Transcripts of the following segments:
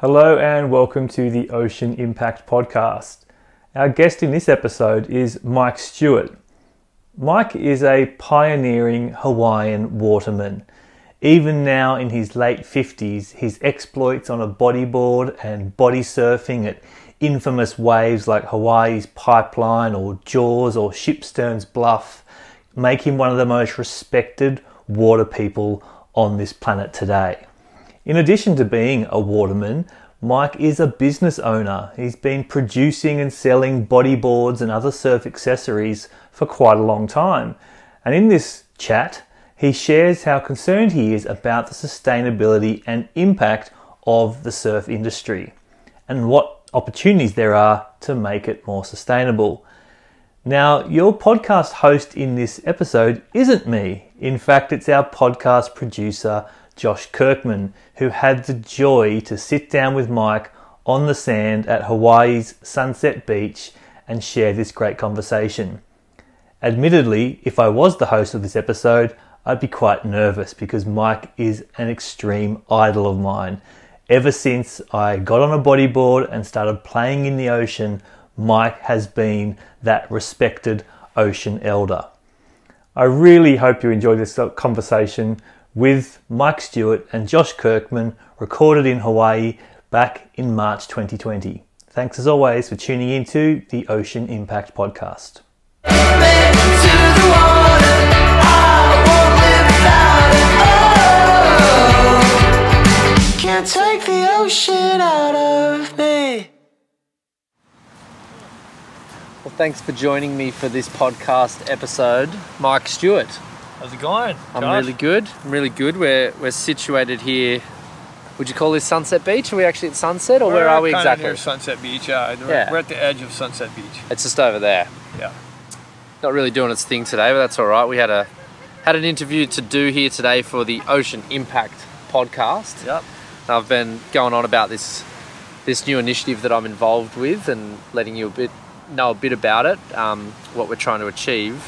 Hello and welcome to the Ocean Impact Podcast. Our guest in this episode is Mike Stewart. Mike is a pioneering Hawaiian waterman. Even now in his late 50s, his exploits on a bodyboard and body surfing at infamous waves like Hawaii's Pipeline or Jaws or Shipsterns Bluff make him one of the most respected water people on this planet today. In addition to being a waterman, Mike is a business owner. He's been producing and selling bodyboards and other surf accessories for quite a long time. And in this chat, he shares how concerned he is about the sustainability and impact of the surf industry and what opportunities there are to make it more sustainable. Now, your podcast host in this episode isn't me. In fact, it's our podcast producer, Josh Kirkman, who had the joy to sit down with Mike on the sand at Hawaii's Sunset Beach and share this great conversation. Admittedly, if I was the host of this episode, I'd be quite nervous because Mike is an extreme idol of mine. Ever since I got on a bodyboard and started playing in the ocean, Mike has been that respected ocean elder. I really hope you enjoyed this conversation with Mike Stewart and Josh Kirkman, recorded in Hawaii back in March 2020. Thanks as always for tuning into the Ocean Impact Podcast. Can't take the ocean out of me. Well, thanks for joining me for this podcast episode, Mike Stewart. How's it going? I'm really good. I'm really good. We're we're situated here. Would you call this Sunset Beach? Are we actually at Sunset, or we're where are we exactly? Near Sunset Beach. Yeah. We're, yeah. we're at the edge of Sunset Beach. It's just over there. Yeah. Not really doing its thing today, but that's all right. We had a had an interview to do here today for the Ocean Impact podcast. Yep. I've been going on about this this new initiative that I'm involved with and letting you a bit know a bit about it, um, what we're trying to achieve.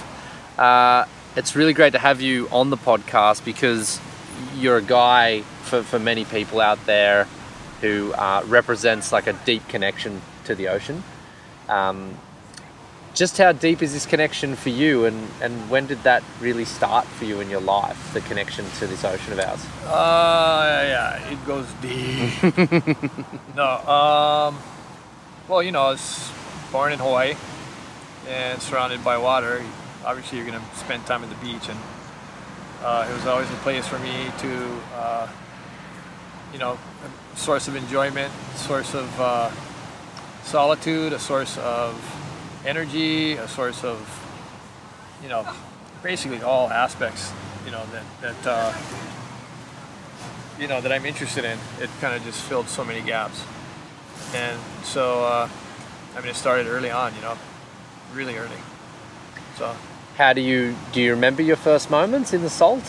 Uh, it's really great to have you on the podcast because you're a guy for, for many people out there who uh, represents like a deep connection to the ocean. Um, just how deep is this connection for you and, and when did that really start for you in your life, the connection to this ocean of ours? Uh, yeah, it goes deep. no, um, well, you know, I was born in Hawaii and surrounded by water obviously you're going to spend time at the beach and uh, it was always a place for me to uh, you know a source of enjoyment source of uh, solitude a source of energy a source of you know basically all aspects you know that that uh, you know that I'm interested in. It kind of just filled so many gaps. And so uh, I mean it started early on you know really early. So how do you do? You remember your first moments in the salt?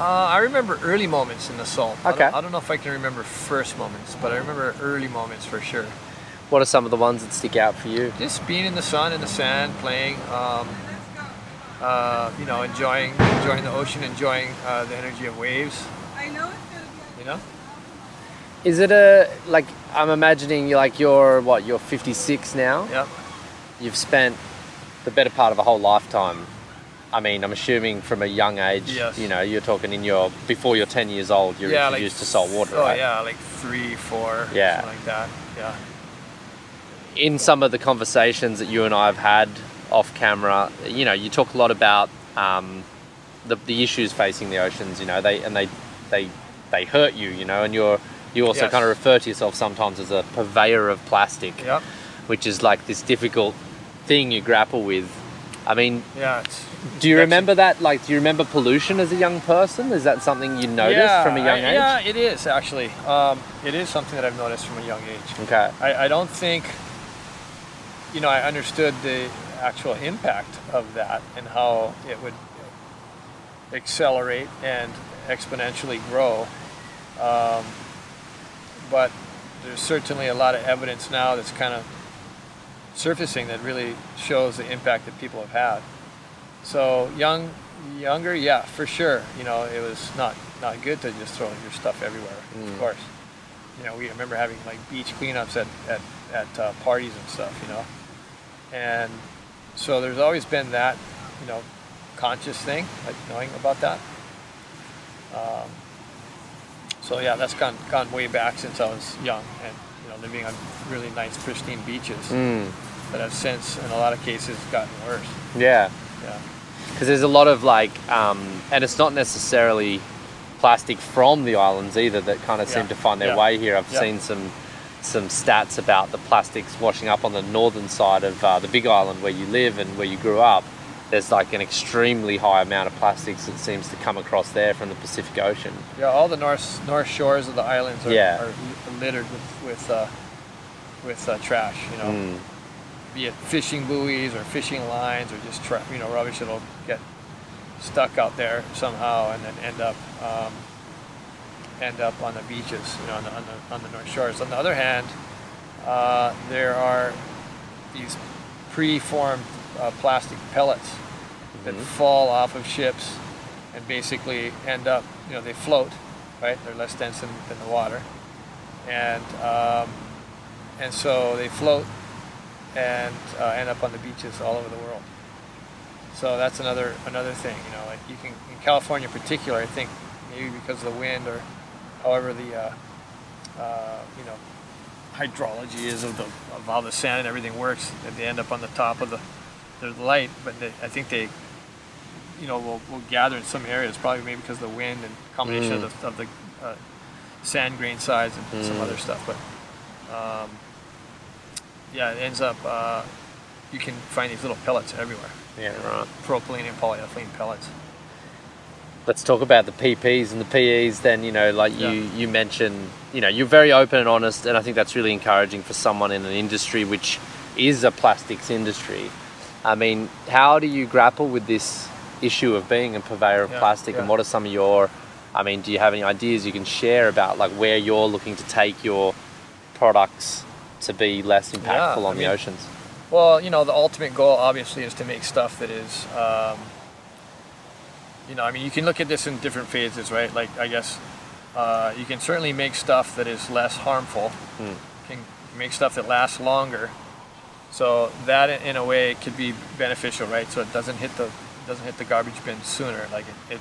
Uh, I remember early moments in the salt. Okay. I don't, I don't, know if I can remember first moments, but I remember early moments for sure. What are some of the ones that stick out for you? Just being in the sun, in the sand, playing. Um, uh, you know, enjoying enjoying the ocean, enjoying uh, the energy of waves. I know it's gonna be. You know. Is it a like? I'm imagining you like you're what? You're 56 now. Yep. You've spent the better part of a whole lifetime. I mean, I'm assuming from a young age, yes. you know, you're talking in your before you're 10 years old, you're yeah, introduced like, to salt water, oh, right? yeah, like three, four, yeah. something like that. Yeah. In some of the conversations that you and I have had off camera, you know, you talk a lot about um, the, the issues facing the oceans, you know, they and they they they hurt you, you know, and you're you also yes. kind of refer to yourself sometimes as a purveyor of plastic, yep. which is like this difficult thing you grapple with I mean, yeah. do you remember that? Like, do you remember pollution as a young person? Is that something you noticed yeah, from a young I, age? Yeah, it is actually. Um, it is something that I've noticed from a young age. Okay. I, I don't think, you know, I understood the actual impact of that and how it would accelerate and exponentially grow. Um, but there's certainly a lot of evidence now that's kind of surfacing that really shows the impact that people have had. So young, younger, yeah, for sure. You know, it was not not good to just throw your stuff everywhere, mm. of course. you know, we remember having like beach cleanups at at, at uh, parties and stuff, you know, and so there's always been that, you know, conscious thing, like knowing about that. Um, so yeah, that's gone gone way back since I was young, and living on really nice, pristine beaches Mm. that have since, in a lot of cases, gotten worse. Yeah. Yeah. because there's a lot of like um, and it's not necessarily plastic from the islands either that kind of seem to find their Yeah. way here i've Yeah. seen some some stats about the plastics washing up on the northern side of uh, the big island where you live and where you grew up there's like an extremely high amount of plastics that seems to come across there from the pacific ocean Yeah, all the north north shores of the islands are, Yeah. are littered with with uh, with uh, trash. You know, Mm. be it fishing buoys or fishing lines or just tra- you know rubbish that'll get stuck out there somehow and then end up um, end up on the beaches. You know, on the on the, on the north shores. On the other hand, uh, there are these pre-formed uh, plastic pellets that Mhm. fall off of ships and basically end up, you know, they float, right? They're less dense than, than the water, and um, and so they float and uh, end up on the beaches all over the world. So that's another another thing, you know. Like you can in California, in particular, I think maybe because of the wind or however the uh, uh, you know hydrology is of the of how the sand and everything works, that they end up on the top of the the light. But they, I think they you know will, will gather in some areas, probably maybe because of the wind and combination Mm. of the, of the uh, sand grain size and some Mm. other stuff. But um, yeah, it ends up uh, you can find these little pellets everywhere. yeah right Propylene and polyethylene pellets. let's talk about the PPs and the PEs. Then you know, like you Yeah. you mentioned, you know, you're very open and honest, and I think that's really encouraging for someone in an industry which is a plastics industry. I mean, how do you grapple with this issue of being a purveyor of Yeah, plastic, and what are some of your I mean, do you have any ideas you can share about like where you're looking to take your products to be less impactful I on the mean- oceans? Well, you know, the ultimate goal obviously is to make stuff that is, um, you know, I mean, you can look at this in different phases, right? Like, I guess uh, you can certainly make stuff that is less harmful. Hmm. Can make stuff that lasts longer. So that, in- a way, could be beneficial, right? So it doesn't hit the doesn't hit the garbage bin sooner. Like it, it,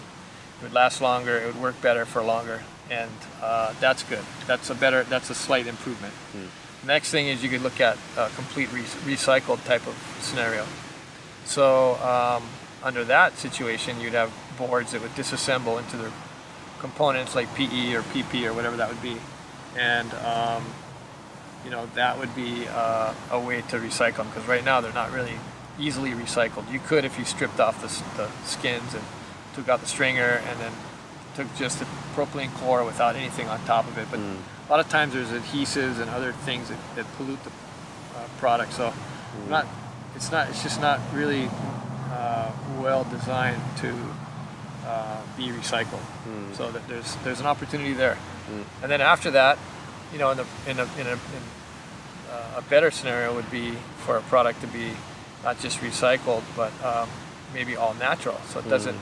it would last longer. It would work better for longer, and uh, that's good. That's a better. That's a slight improvement. Next thing is you could look at a complete re- recycled type of scenario. So um, under that situation, you'd have boards that would disassemble into their components like PE or PP or whatever that would be, and um, you know that would be uh, a way to recycle them because right now they're not really easily recycled. You could if you stripped off the, the skins and took out the stringer and then took just the propylene core without anything on top of it, but Mm. a lot of times there's adhesives and other things that, that pollute the uh, product. So not it's not it's just not really uh, well designed to uh, be recycled. Mm. So that there's there's an opportunity there. Mm. And then after that, you know, in the in a in a, in, uh, a better scenario would be for a product to be not just recycled, but um, maybe all natural. So it doesn't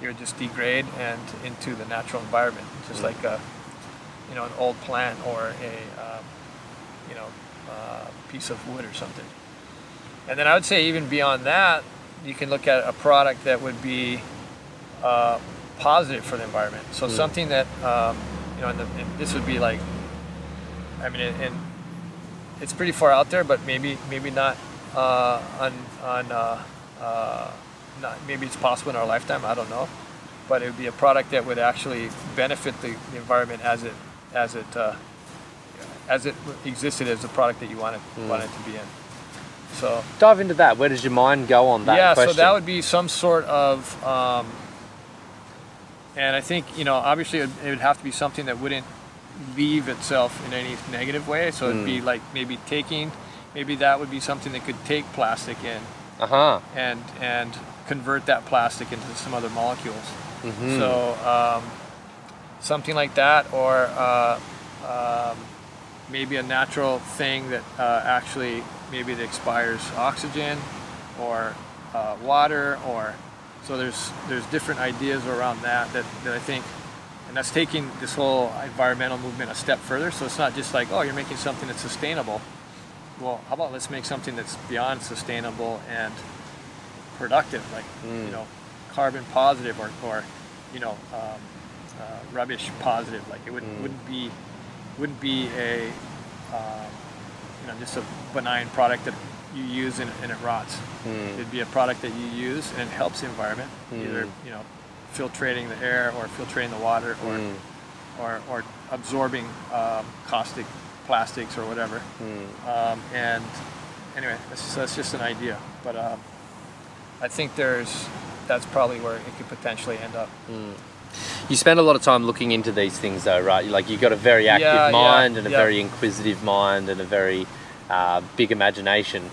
you know, just degrade and into the natural environment, just Mm. like a you know an old plant or a um, you know uh, piece of wood or something. And then I would say even beyond that, you can look at a product that would be uh, positive for the environment. So Mm. something that um, you know, the, this would be like, I mean, and, and it's pretty far out there, but maybe maybe not uh, on on uh, uh, not maybe it's possible in our lifetime. I don't know, but it would be a product that would actually benefit the, the environment as it as it uh, as it existed as the product that you wanted Mm. wanted to be in. So Dive into that. Where does your mind go on that yeah, question? so that would be some sort of, um, and I think you know, obviously it would have to be something that wouldn't leave itself in any negative way. So it'd be Mm. like maybe taking, maybe that would be something that could take plastic in uh huh. and and convert that plastic into some other molecules. hmm So um, something like that, or uh, um, maybe a natural thing that uh, actually maybe it expires oxygen or uh, water, or so there's there's different ideas around that that, that I think and that's taking this whole environmental movement a step further. So it's not just like, oh, you're making something that's sustainable. Well, how about let's make something that's beyond sustainable and productive, like Mm. you know, carbon positive or, or you know, um, uh, rubbish positive. Like it wouldn't Mm. wouldn't be wouldn't be a um, you know just a benign product that you use and, and it rots. Mm. It'd be a product that you use and it helps the environment, either Mm. you know, filtrating the air or filtrating the water or Mm. or, or absorbing um, caustic plastics or whatever. Mm. Um, and anyway, that's, that's just an idea. But um, I think there's that's probably where it could potentially end up. You spend a lot of time looking into these things, though, right? Like you've got a very active Yeah, yeah, mind and a yeah. very inquisitive mind and a very uh, big imagination.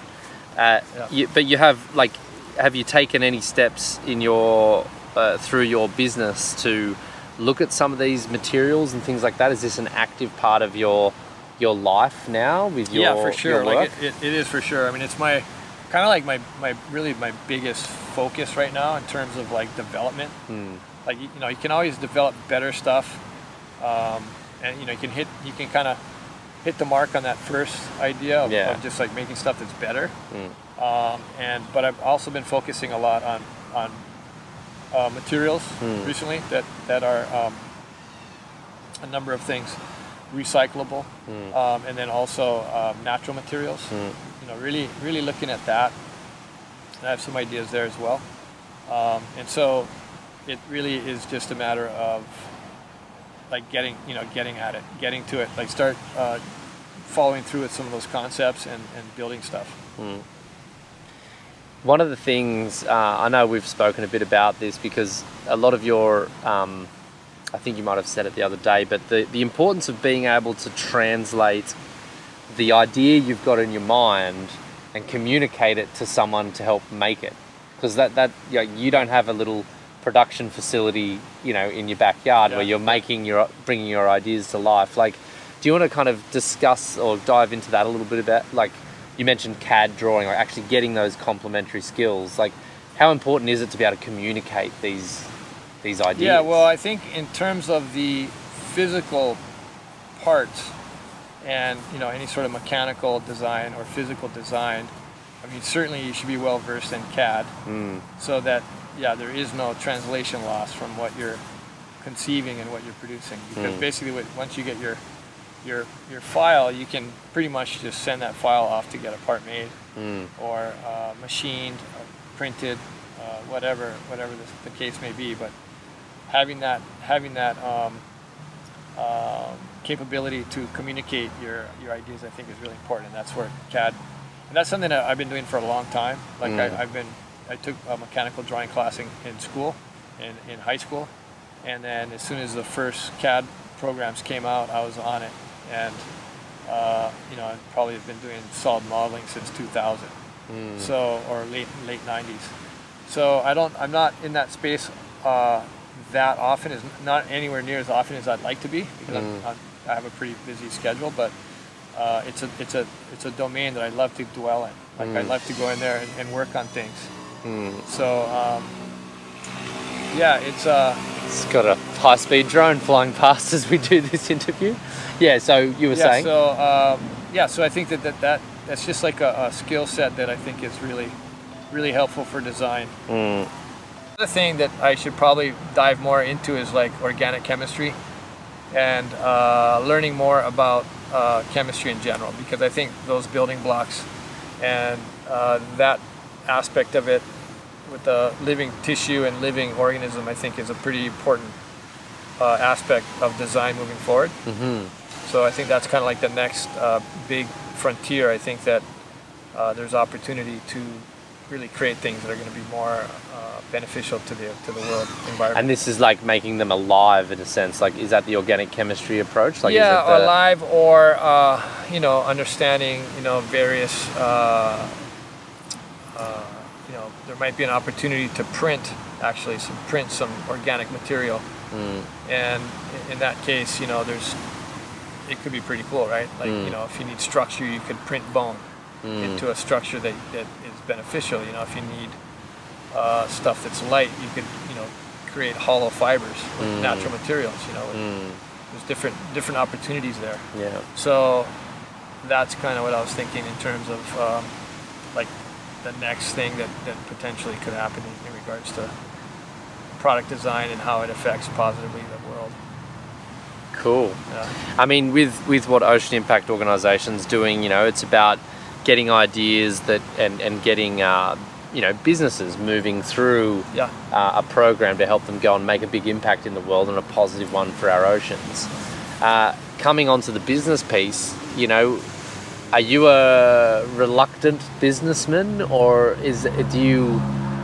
Uh, Yeah. you, but you have like, have you taken any steps in your uh, through your business to look at some of these materials and things like that? Is this an active part of your your life now with your yeah, for sure. Like it, it, it is for sure. I mean, it's my kind of like my, my really my biggest focus right now in terms of like development. Hmm. Like you you know, you can always develop better stuff, um, and you know, you can hit you can kind of hit the mark on that first idea of, Yeah. of just like making stuff that's better. Mm. Um, and but I've also been focusing a lot on on uh, materials Mm. recently that that are um, a number of things recyclable Mm. um, and then also um, natural materials Mm. you know really really looking at that and I have some ideas there as well um, and so it really is just a matter of like getting you know getting at it getting to it like start uh, following through with some of those concepts and, and building stuff One of the things uh, I know we've spoken a bit about this because a lot of your, um, I think you might have said it the other day, but the, the importance of being able to translate the idea you've got in your mind and communicate it to someone to help make it. Because that, that you, know, you don't have a little production facility, you know, in your backyard where you're making your, bringing your ideas to life. Like, do you want to kind of discuss or dive into that a little bit about, like, you mentioned CAD drawing, or actually getting those complementary skills. Like, how important is it to be able to communicate these these ideas? Yeah, well, I think in terms of the physical parts and you know any sort of mechanical design or physical design, I mean certainly you should be well versed in CAD Mm, so that yeah there is no translation loss from what you're conceiving and what you're producing because Mm. basically what, once you get your your your file you can pretty much just send that file off to get a part made mm, or uh, machined, or printed, uh, whatever whatever the, the case may be. But having that having that um, um, capability to communicate your your ideas, I think, is really important. And that's where CAD, and that's something that I've been doing for a long time. Like Mm. I, I've been, I took a mechanical drawing class in, in school, in, in high school, and then as soon as the first CAD programs came out, I was on it, and uh, you know, I probably have been doing solid modeling since 2000 mm, so or late late 90s so i don't i'm not in that space uh, that often is not anywhere near as often as i'd like to be because Mm. I'm, I'm, i have a pretty busy schedule but uh, it's a it's a it's a domain that i love to dwell in like i Mm. love to go in there and, and work on things mm. so um, yeah it's uh It's got a high speed drone flying past as we do this interview. Yeah, so you were yeah saying? so um, yeah so i think that, that that that's just like a, a skill set that i think is really really helpful for design Mm, Another thing that I should probably dive more into is like organic chemistry and uh, learning more about uh, chemistry in general because I think those building blocks and uh, that aspect of it with the living tissue and living organism I think is a pretty important uh, aspect of design moving forward. mhm. So I think that's kind of like the next uh, big frontier. I think that uh, there's opportunity to really create things that are going to be more uh, beneficial to the to the world environment. And this is like making them alive in a sense. Like, is that the organic chemistry approach? Like, yeah, the, alive or uh, you know understanding you know various uh, uh, you know there might be an opportunity to print actually some print some organic material Mm, and in- in that case you know there's it could be pretty cool right like Mm. you know if you need structure you could print bone mm, into a structure that, that is beneficial you know if you need uh, stuff that's light you could you know create hollow fibers with Mm. natural materials. You know, Mm, there's different different opportunities there. yeah. So that's kind of what I was thinking in terms of um, like the next thing that, that potentially could happen in, in regards to product design and how it affects positively the. Cool. Yeah. I mean, with with what Ocean Impact Organisation's doing, you know, it's about getting ideas that and and getting uh, you know businesses moving through Yeah. uh, a program to help them go and make a big impact in the world and a positive one for our oceans. Uh, coming on to the business piece, you know, are you a reluctant businessman or is do you?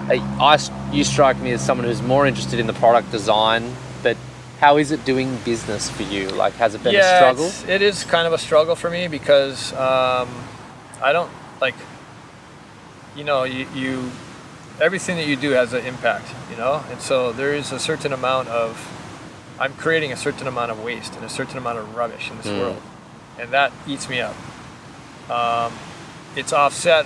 I, you strike me as someone who's more interested in the product design, but how is it doing business for you? Like, has it been a struggle? it's- it is kind of a struggle for me because um, I don't like, you know, you, you everything that you do has an impact, you know, and so there is a certain amount of I'm creating a certain amount of waste and a certain amount of rubbish in this Mm. world, and that eats me up. Um, it's offset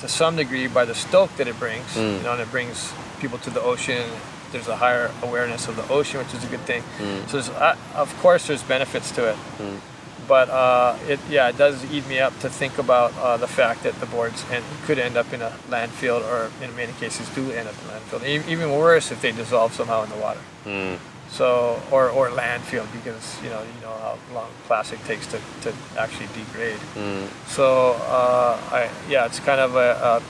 to some degree by the stoke that it brings, Mm. you know, and it brings people to the ocean. There's a higher awareness of the ocean, which is a good thing. Mm. So, uh, of course, there's benefits to it, Mm. but uh, it yeah, it does eat me up to think about uh, the fact that the boards and could end up in a landfill, or in many cases do end up in a landfill. E- Even worse if they dissolve somehow in the water. Mm. So or or landfill because you know you know how long plastic takes to, to actually degrade. Mm. So uh, I yeah, it's kind of a, a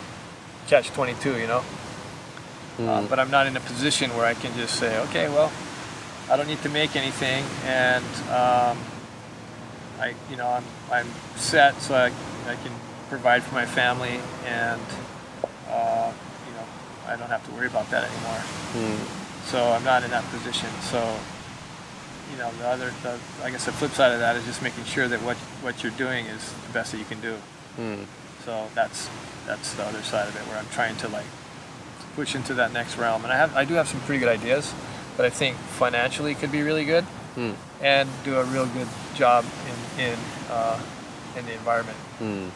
catch twenty two, you know. Uh, Mm. but I'm not in a position where I can just say, okay, well, I don't need to make anything, and um, I you know I'm I'm set, so I, I can provide for my family, and uh, you know I don't have to worry about that anymore. Mm. So I'm not in that position. So, you know, the other, the, I guess the flip side of that is just making sure that what what you're doing is the best that you can do. Mm. So that's that's the other side of it, where I'm trying to like push into that next realm. And I have I do have some pretty good ideas, but I think financially could be really good Mm. and do a real good job in in uh, in the environment. Mm.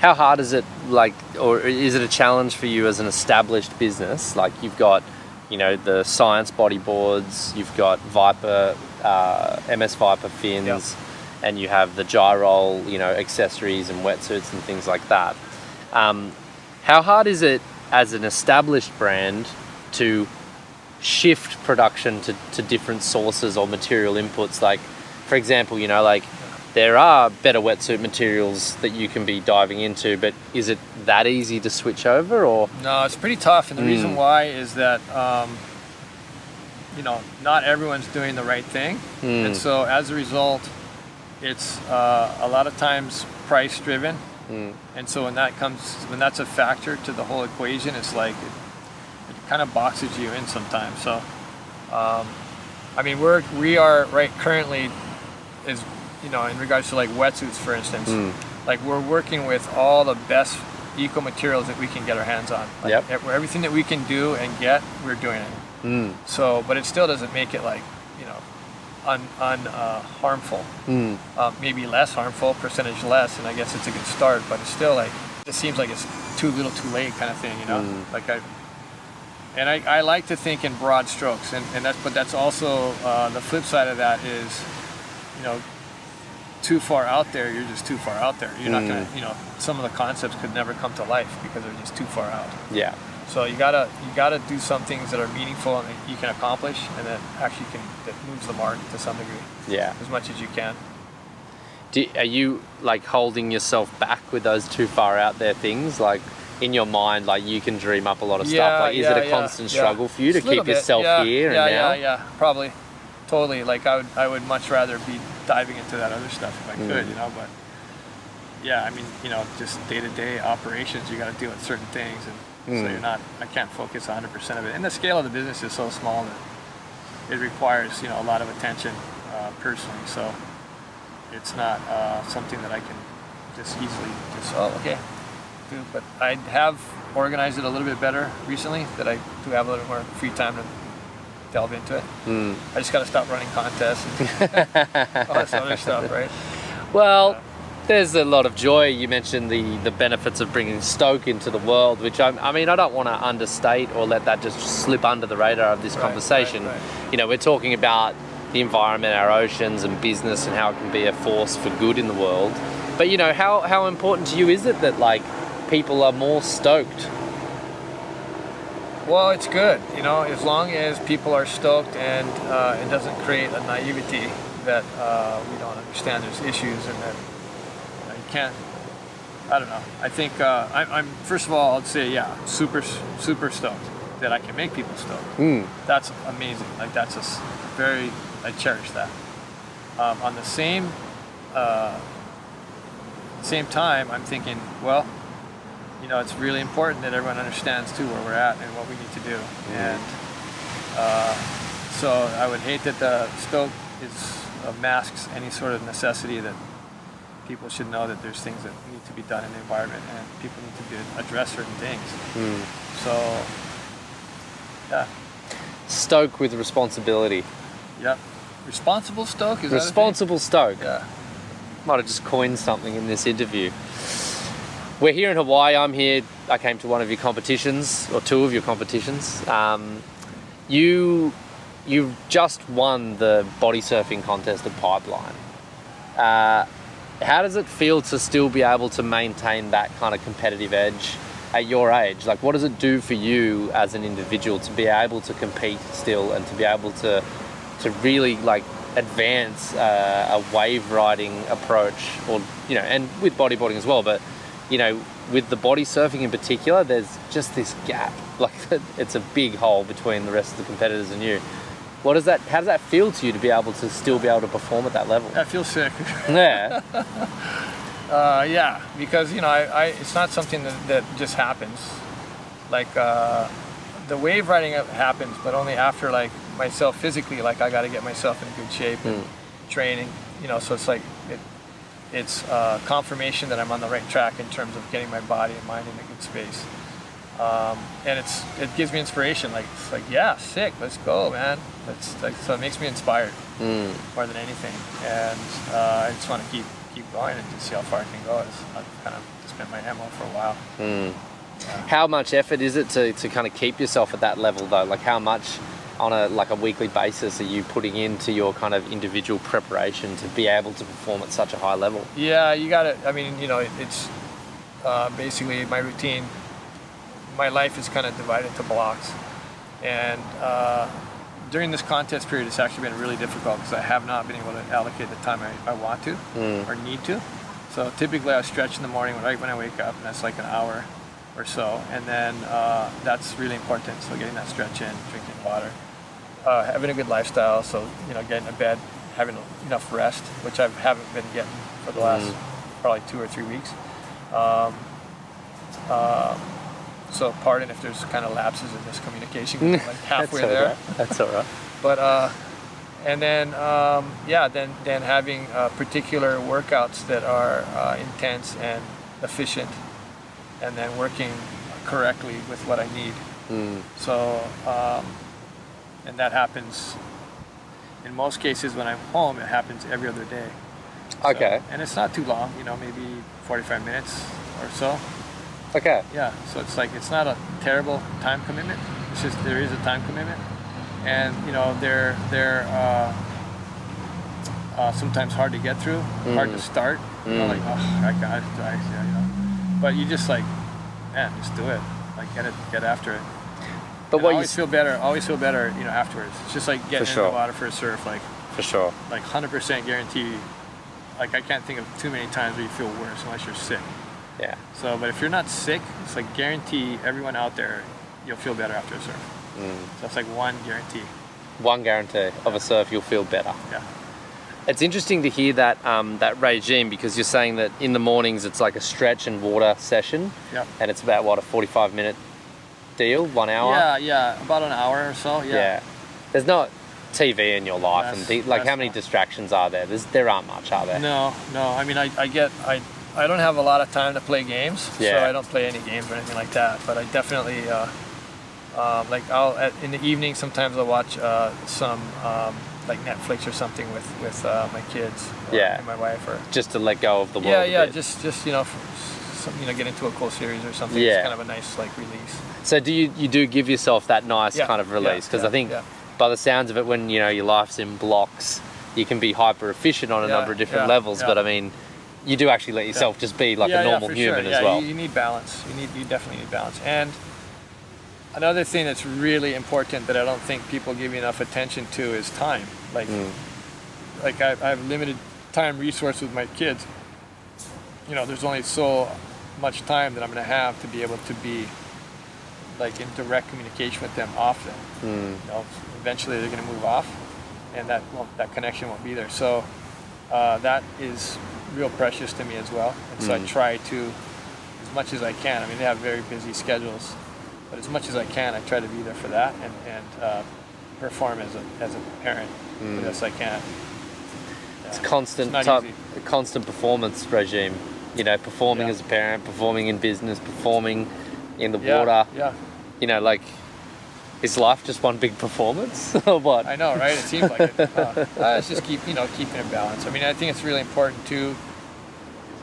How hard is it, like, or is it a challenge for you as an established business? Like, you've got, you know, the science bodyboards, you've got Viper, uh, MS Viper fins, Yep. and you have the Gyrol, you know, accessories and wetsuits and things like that. Um, how hard is it as an established brand to shift production to, to different sources or material inputs? Like, for example, you know, like there are better wetsuit materials that you can be diving into, but is it that easy to switch over or? No, it's pretty tough, and the reason Mm. why is that um, you know not everyone's doing the right thing, Mm. and so as a result, it's uh, a lot of times price driven, Mm. and so when that comes, when that's a factor to the whole equation, it's like it, it kind of boxes you in sometimes. So, um, I mean, we're we are right currently is you know in regards to like wetsuits, for instance, Mm. like we're working with all the best eco materials that we can get our hands on. Like Yep. ev- everything that we can do and get, we're doing it. Mm. So, but it still doesn't make it like un, un uh, harmful. Mm. Uh, maybe less harmful, percentage less, and I guess it's a good start. But it's still like it seems like it's too little, too late kind of thing, you know. Mm. Like I, and I, I like to think in broad strokes, and, and that's but that's also uh, the flip side of that is, you know, too far out there, you're just too far out there. You're not gonna, Mm. you know, some of the concepts could never come to life because they're just too far out. Yeah. So you gotta you gotta do some things that are meaningful and that you can accomplish, and that actually can that moves the mark to some degree Yeah. as much as you can. Do, are you like holding yourself back with those too far out there things? Like in your mind, like you can dream up a lot of stuff. Like, is it a constant struggle for you to Just little keep bit. yourself yeah, here yeah, and now? Yeah, yeah, probably, totally. Like I would, I would much rather be diving into that other stuff if I could, Mm. you know. But yeah, I mean, you know, just day to day operations, you got to deal with certain things, and so Mm. you're not. I can't focus 100 percent of it. And the scale of the business is so small that it requires, you know, a lot of attention uh, personally. So it's not uh, something that I can just easily just oh okay do. But I have organized it a little bit better recently. That I do have a little more free time to delve into it. Mm. I just got to stop running contests and all this other stuff, right? Well, there's a lot of joy. You mentioned the, the benefits of bringing Stoke into the world, which I, I mean, I don't want to understate or let that just slip under the radar of this Right, conversation. right, right. You know, we're talking about the environment, our oceans, and business, and how it can be a force for good in the world. But you know, how how important to you is it that like people are more stoked? Well, it's good, you know, as long as people are stoked and uh, it doesn't create a naivety that uh, we don't understand there's issues and that you, know, you can't. I don't know. I think uh, I, I'm first of all, I'd say yeah, super super stoked that I can make people stoked. Mm. That's amazing. Like that's just very. I cherish that. Um, on the same uh, same time, I'm thinking, well, you know, it's really important that everyone understands too where we're at and what we need to do. And uh, so I would hate that the stoke is uh, masks any sort of necessity that people should know that there's things that need to be done in the environment and people need to be, address certain things. Mm. So, yeah, Stoke with responsibility. yep. Responsible stoke is that? Responsible Stoke. Yeah. Might have just coined something in this interview. We're here in Hawaii. I'm here. I came to one of your competitions, or two of your competitions. Um, you, you just won the body surfing contest at Pipeline. Uh, how does it feel to still be able to maintain that kind of competitive edge at your age? Like, what does it do for you as an individual to be able to compete still and to be able to to really like advance uh, a wave riding approach, or you know, and with bodyboarding as well. But you know, with the body surfing in particular, there's just this gap. Like, it's a big hole between the rest of the competitors and you. What does that? How does that feel to you to be able to still be able to perform at that level? That feels sick. Yeah. Uh, yeah, because you know, I, I it's not something that, that just happens. Like uh, the wave riding happens, but only after like myself physically, like I got to get myself in good shape and training. You know, so it's like it, it's uh, confirmation that I'm on the right track in terms of getting my body and mind in a good space. Um, and it's it gives me inspiration. Like it's like yeah, sick, let's go, man. That's like so it makes me inspired Mm. more than anything. And uh, I just want to keep keep going and just see how far I can go. I've kind of spent my ammo for a while. Mm. How much effort is it to, to kind of keep yourself at that level though? Like how much on a like a weekly basis are you putting into your kind of individual preparation to be able to perform at such a high level? Yeah, you got to. I mean, you know, it, it's uh, basically my routine. My life is kind of divided into blocks, and uh, during this contest period, it's actually been really difficult because I have not been able to allocate the time I, I want to Mm. or need to. So typically, I stretch in the morning right when I wake up, and that's like an hour or so, and then uh, that's really important. So getting that stretch in, drinking water, uh, having a good lifestyle. So you know, getting to bed, having enough rest, which I haven't been getting for the last probably two or three weeks. Um, um, so pardon if there's kind of lapses in this communication. 'cause I'm like halfway That's there right. That's all right. but uh, and then um, yeah, then then having uh, particular workouts that are uh, intense and efficient, and then working correctly with what I need. Mm. So um, and that happens in most cases when I'm home. It happens every other day. So- Okay. and it's not too long. You know, maybe 45 minutes or so. Okay. Yeah, so it's like it's not a terrible time commitment. It's just there is a time commitment, and you know they're they're uh, uh, sometimes hard to get through, hard to start. You know, Mm. like oh, I got it, I, yeah, you know. But you just like, man, just do it. Like get it, get after it. But And what I you always feel better. Always feel better, you know, afterwards. It's just like getting sure. in the water for a surf, like for sure. like 100% guarantee. Like I can't think of too many times where you feel worse unless you're sick. Yeah. So, but if you're not sick, it's like guarantee everyone out there, you'll feel better after a surf. Mm. So it's like one guarantee. One guarantee of a surf, you'll feel better. Yeah. It's interesting to hear that um, that regime because you're saying that in the mornings it's like a stretch and water session, Yep. and it's about what a 45 minute deal, one hour. Yeah, yeah, about an hour or so. Yeah. Yeah. There's not TV in your life, and the, like how many not- distractions are there? There's there aren't much, are there? No, no. I mean, I, I get I I don't have a lot of time to play games, so I don't play any games or anything like that. But I definitely uh, um, like I'll at, in the evening sometimes I'll watch uh, some um, like Netflix or something with with uh, my kids. Yeah. and my wife or. Just to let go of the world. Yeah, yeah, just just you know, some, you know, get into a cool series or something. Yeah. It's kind of a nice like release. So do you you do give yourself that nice Yeah, kind of release? Because yeah, I think yeah. by the sounds of it, when you know your life's in blocks, you can be hyper efficient on a Yeah, number of different yeah, levels. yeah. But I mean, you do actually let yourself just be like yeah, a normal yeah, human sure. as yeah, well. You, you need balance. You need you definitely need balance. And another thing that's really important that I don't think people give enough attention to is time. Like Mm. like I, I have limited time resource with my kids. You know, there's only so much time that I'm going to have to be able to be like in direct communication with them often. Mm. You know, eventually they're going to move off, and that won't, that connection won't be there. So uh, that is real precious to me as well. And so I Mm. try to, as much as I can. I mean, they have very busy schedules, but as much as I can, I try to be there for that and and uh, perform as a as a parent Mm. the best I can. It's constant It's type, a constant performance regime. You know, performing Yeah. as a parent, performing in business, performing in the Yeah, water. Yeah, You know, like is life just one big performance or what? I know, right? It seems like it. Uh, it's just keep you know keeping it balanced. I mean, I think it's really important to,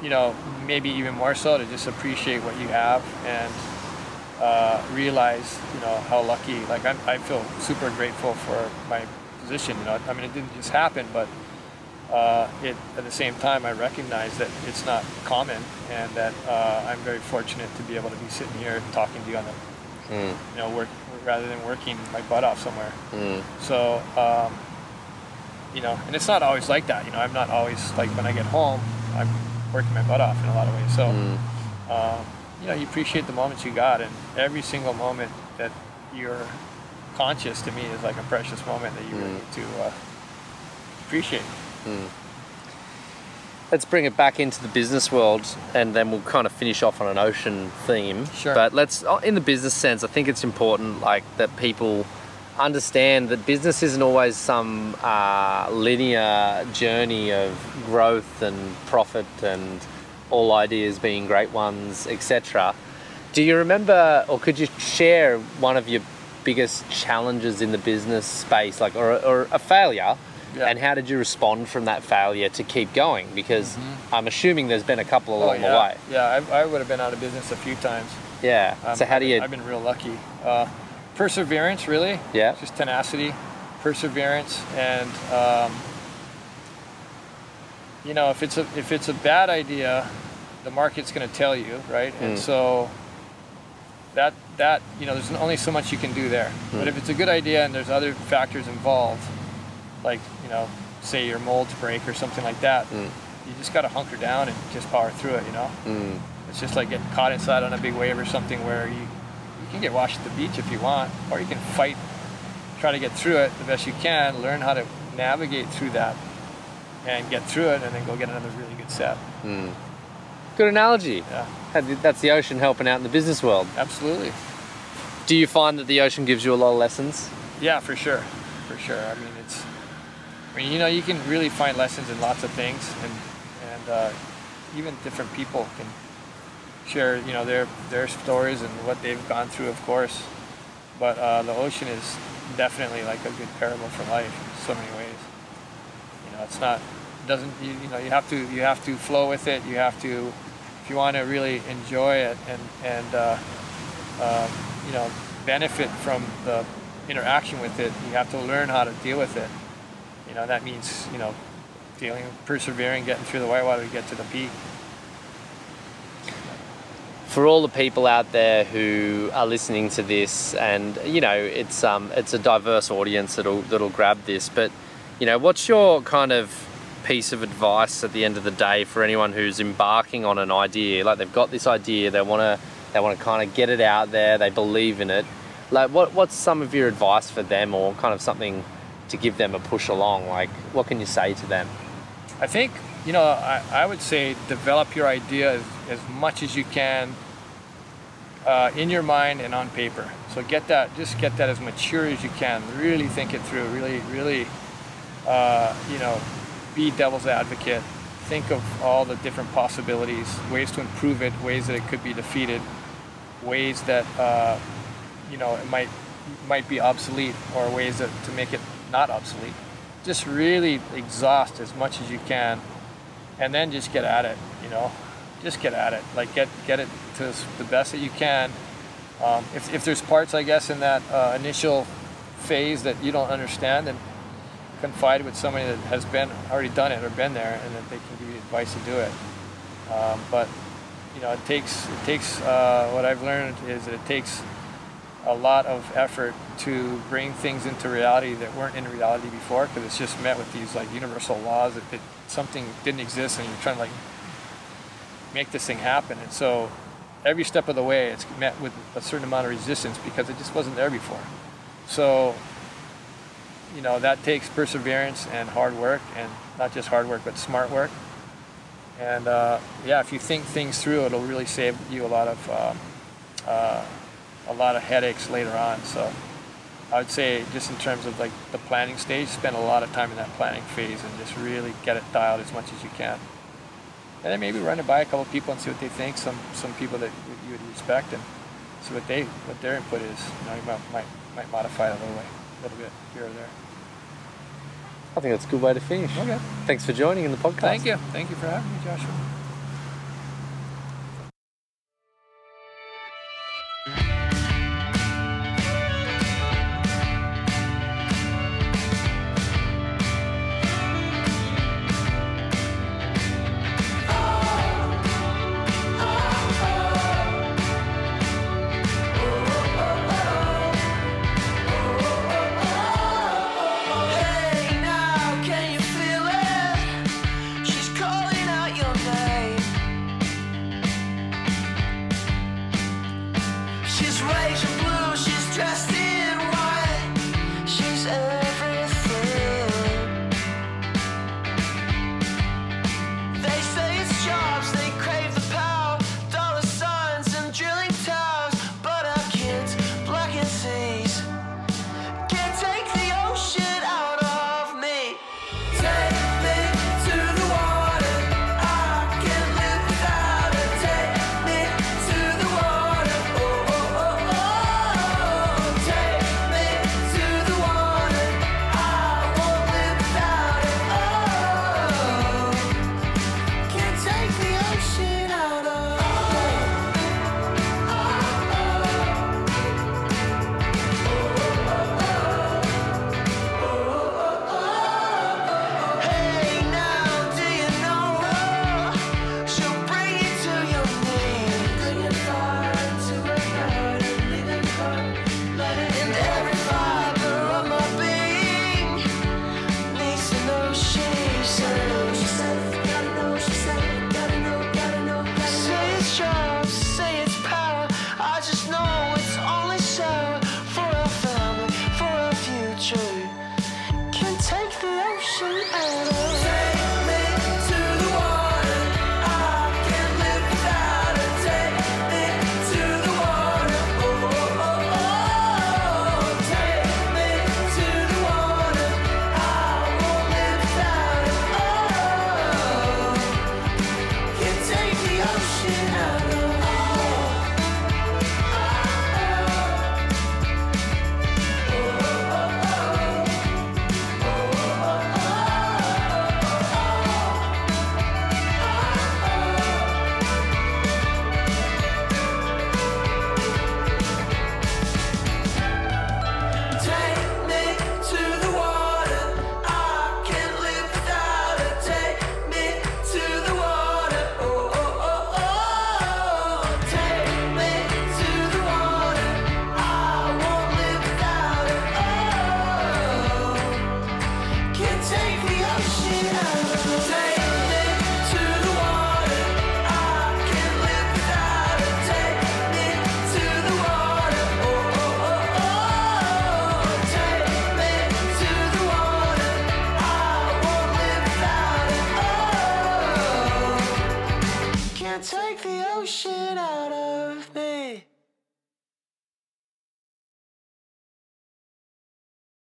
you know, maybe even more so to just appreciate what you have and uh, realize, you know, how lucky. Like I'm, I feel super grateful for my position. You know, I mean, it didn't just happen, but uh, it at the same time I recognize that it's not common and that uh, I'm very fortunate to be able to be sitting here talking to you on the, Mm, you know, work rather than working my butt off somewhere. mm, So, um, you know, and it's not always like that. You know, I'm not always like when I get home, I'm working my butt off in a lot of ways. So, mm. um, you know, you appreciate the moments you got, and every single moment that you're conscious to me is like a precious moment that you really Mm. need to uh, appreciate. Let's bring it back into the business world, and then we'll kind of finish off on an ocean theme. Sure. But let's, oh, in the business sense, I think it's important, like that people understand that business isn't always some uh, linear journey of growth and profit and all ideas being great ones, etc. Do you remember, or could you share one of your biggest challenges in the business space, like or, or a failure? Yeah. And how did you respond from that failure to keep going? Because I'm assuming there's been a couple along Mm-hmm. oh, the way. Yeah, I, I would have been out of business a few times. Yeah. Um, so how I've do been- you? I've been real lucky. Uh, perseverance, really. Yeah. Just tenacity, perseverance, and um, you know, if it's a if it's a bad idea, the market's going to tell you, right? And Mm. so that that you know, there's only so much you can do there. But Mm. if it's a good idea and there's other factors involved, like you know, say your molds break or something like that, Mm. you just got to hunker down and just power through it. You know. Mm, It's just like getting caught inside on a big wave or something where you you can get washed at the beach if you want, or you can fight, try to get through it the best you can, learn how to navigate through that, and get through it, and then go get another really good set. mm. Good analogy. Yeah, That's the ocean helping out in the business world. absolutely. Do you find that the ocean gives you a lot of lessons? Yeah, for sure, for sure. I mean, it's. I mean, you know, you can really find lessons in lots of things, and and uh, even different people can share, you know, their their stories and what they've gone through, of course. But uh, the ocean is definitely like a good parable for life in so many ways. You know, it's not doesn't you, you know you have to you have to flow with it. You have to if you want to really enjoy it and and uh, um, you know benefit from the interaction with it, you have to learn how to deal with it. You know that means you know dealing, persevering, getting through the whitewater to get to the peak. For all the people out there who are listening to this, and you know, it's um, it's a diverse audience that'll that'll grab this. But you know, what's your kind of piece of advice at the end of the day for anyone who's embarking on an idea? Like they've got this idea, they want to they want to kind of get it out there, they believe in it. Like, what what's some of your advice for them, or kind of something to give them a push along? Like, what can you say to them? I think, you know, I, I would say develop your idea as, as much as you can uh, in your mind and on paper. So get that, just get that as mature as you can. Really think it through. Really, really, uh, you know, be devil's advocate. Think of all the different possibilities, ways to improve it, ways that it could be defeated, ways that, uh, you know, it might might be obsolete, or ways that to make it not obsolete. just really exhaust as much as you can, and then just get at it. You know, just get at it. Like get get it to the best that you can. Um, if, if there's parts, I guess, in that uh, initial phase that you don't understand, then confide with somebody that has been already done it or been there, and that they can give you advice to do it. Um, but you know, it takes it takes uh, what I've learned is it takes a lot of effort to bring things into reality that weren't in reality before because it's just met with these like universal laws that, something didn't exist and you're trying to like make this thing happen. And so every step of the way it's met with a certain amount of resistance because it just wasn't there before. So you know that takes perseverance and hard work and not just hard work but smart work. And uh, yeah if you think things through it'll really save you a lot of uh, uh, a lot of headaches later on so i would say just in terms of like the planning stage spend a lot of time in that planning phase and just really get it dialed as much as you can. And then maybe run it by a couple people and see what they think some some people that you would respect and see what they what their input is. You know you might might, might modify it a little way a little bit here or there. I think that's a good way to finish. okay. Thanks for joining in the podcast. thank you. Thank you for having me joshua